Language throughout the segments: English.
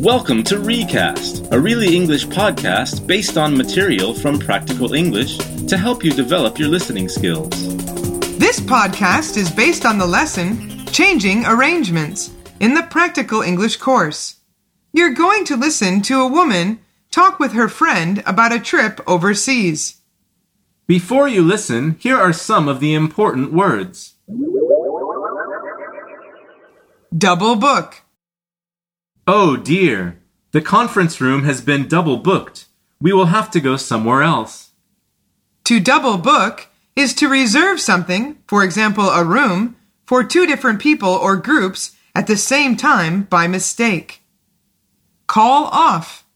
Welcome to Recast, a really English podcast based on material from Practical English to help you develop your listening skills. This podcast is based on the lesson Changing Arrangements in the Practical English course. You're going to listen to a woman talk with her friend about a trip overseas. Before you listen, here are some of the important words Double book. Oh dear, the conference room has been double booked. We will have to go somewhere else. To double book is to reserve something, for example, a room, for two different people or groups at the same time by mistake. Call off.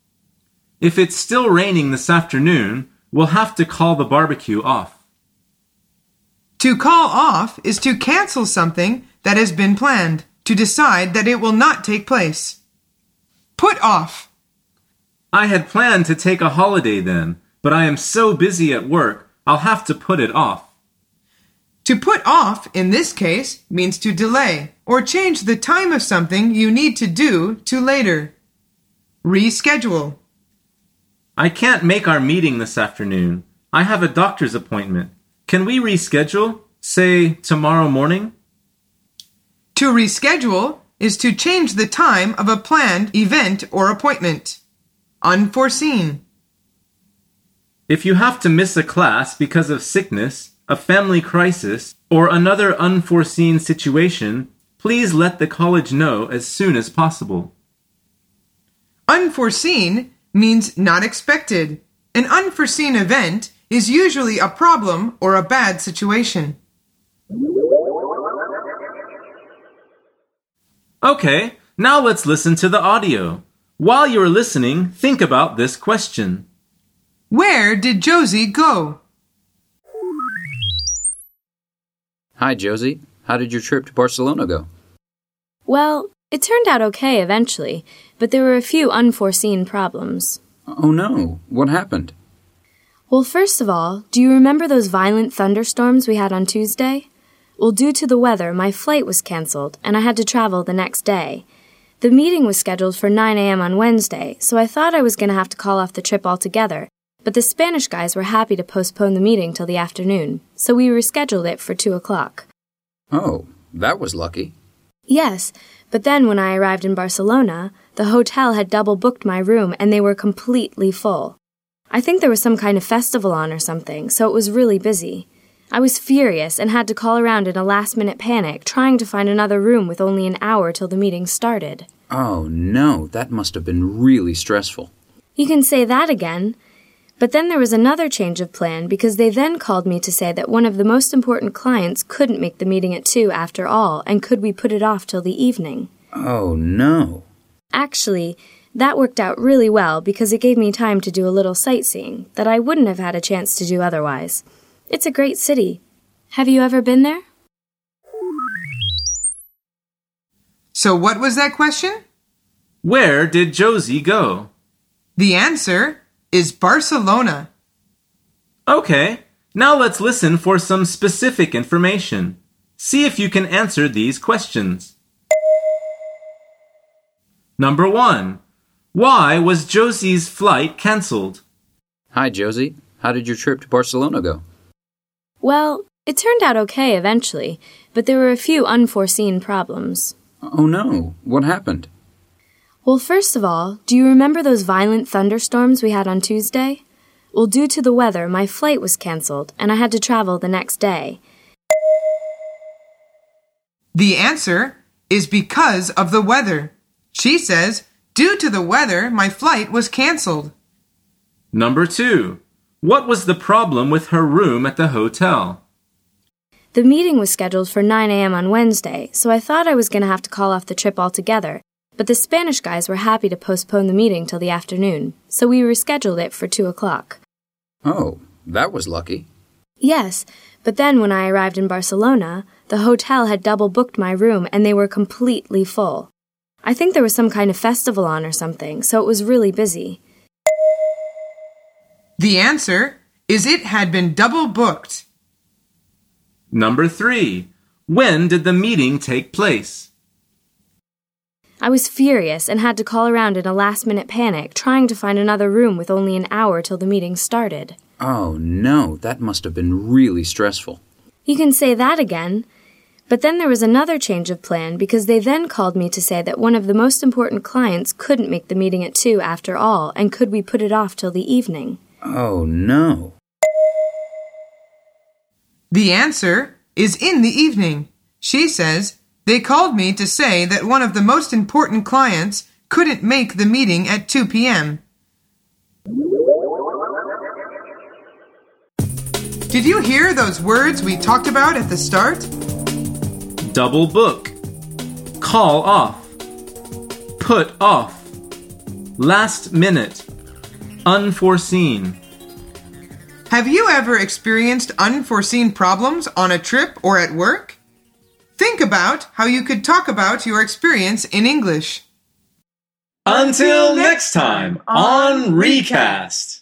If it's still raining this afternoon, we'll have to call the barbecue off. To call off is to cancel something that has been planned, to decide that it will not take place. Put off. I had planned to take a holiday then, but I am so busy at work, I'll have to put it off. To put off, in this case, means to delay or change the time of something you need to do to later. Reschedule. I can't make our meeting this afternoon. I have a doctor's appointment. Can we reschedule? Say tomorrow morning? To reschedule is to change the time of a planned event or appointment. Unforeseen. If you have to miss a class because of sickness, a family crisis, or another unforeseen situation, please let the college know as soon as possible. Unforeseen means not expected. An unforeseen event is usually a problem or a bad situation. Okay, now let's listen to the audio. While you're listening, think about this question Where did Josie go? Hi, Josie. How did your trip to Barcelona go? Well, it turned out okay eventually, but there were a few unforeseen problems. Oh no, what happened? Well, first of all, do you remember those violent thunderstorms we had on Tuesday? Well, due to the weather, my flight was cancelled, and I had to travel the next day. The meeting was scheduled for 9 a.m. on Wednesday, so I thought I was going to have to call off the trip altogether. But the Spanish guys were happy to postpone the meeting till the afternoon, so we rescheduled it for 2 o'clock. Oh, that was lucky. Yes, but then when I arrived in Barcelona, the hotel had double booked my room and they were completely full. I think there was some kind of festival on or something, so it was really busy. I was furious and had to call around in a last minute panic, trying to find another room with only an hour till the meeting started. Oh no, that must have been really stressful. You can say that again. But then there was another change of plan because they then called me to say that one of the most important clients couldn't make the meeting at 2 after all, and could we put it off till the evening? Oh no. Actually, that worked out really well because it gave me time to do a little sightseeing that I wouldn't have had a chance to do otherwise. It's a great city. Have you ever been there? So, what was that question? Where did Josie go? The answer is Barcelona. Okay, now let's listen for some specific information. See if you can answer these questions. Number one. Why was Josie's flight cancelled? Hi, Josie. How did your trip to Barcelona go? Well, it turned out okay eventually, but there were a few unforeseen problems. Oh no, what happened? Well, first of all, do you remember those violent thunderstorms we had on Tuesday? Well, due to the weather, my flight was cancelled, and I had to travel the next day. The answer is because of the weather. She says, Due to the weather, my flight was cancelled. Number two. What was the problem with her room at the hotel? The meeting was scheduled for 9 a.m. on Wednesday, so I thought I was going to have to call off the trip altogether. But the Spanish guys were happy to postpone the meeting till the afternoon, so we rescheduled it for 2 o'clock. Oh, that was lucky. Yes, but then when I arrived in Barcelona, the hotel had double booked my room and they were completely full. I think there was some kind of festival on or something, so it was really busy. The answer is it had been double booked. Number three. When did the meeting take place? I was furious and had to call around in a last minute panic, trying to find another room with only an hour till the meeting started. Oh no, that must have been really stressful. You can say that again. But then there was another change of plan because they then called me to say that one of the most important clients couldn't make the meeting at 2 after all, and could we put it off till the evening? Oh no. The answer is in the evening. She says, They called me to say that one of the most important clients couldn't make the meeting at 2 p.m. Did you hear those words we talked about at the start? Double book. Call off. Put off. Last minute. Unforeseen. Have you ever experienced unforeseen problems on a trip or at work? Think about how you could talk about your experience in English. Until next time on Recast.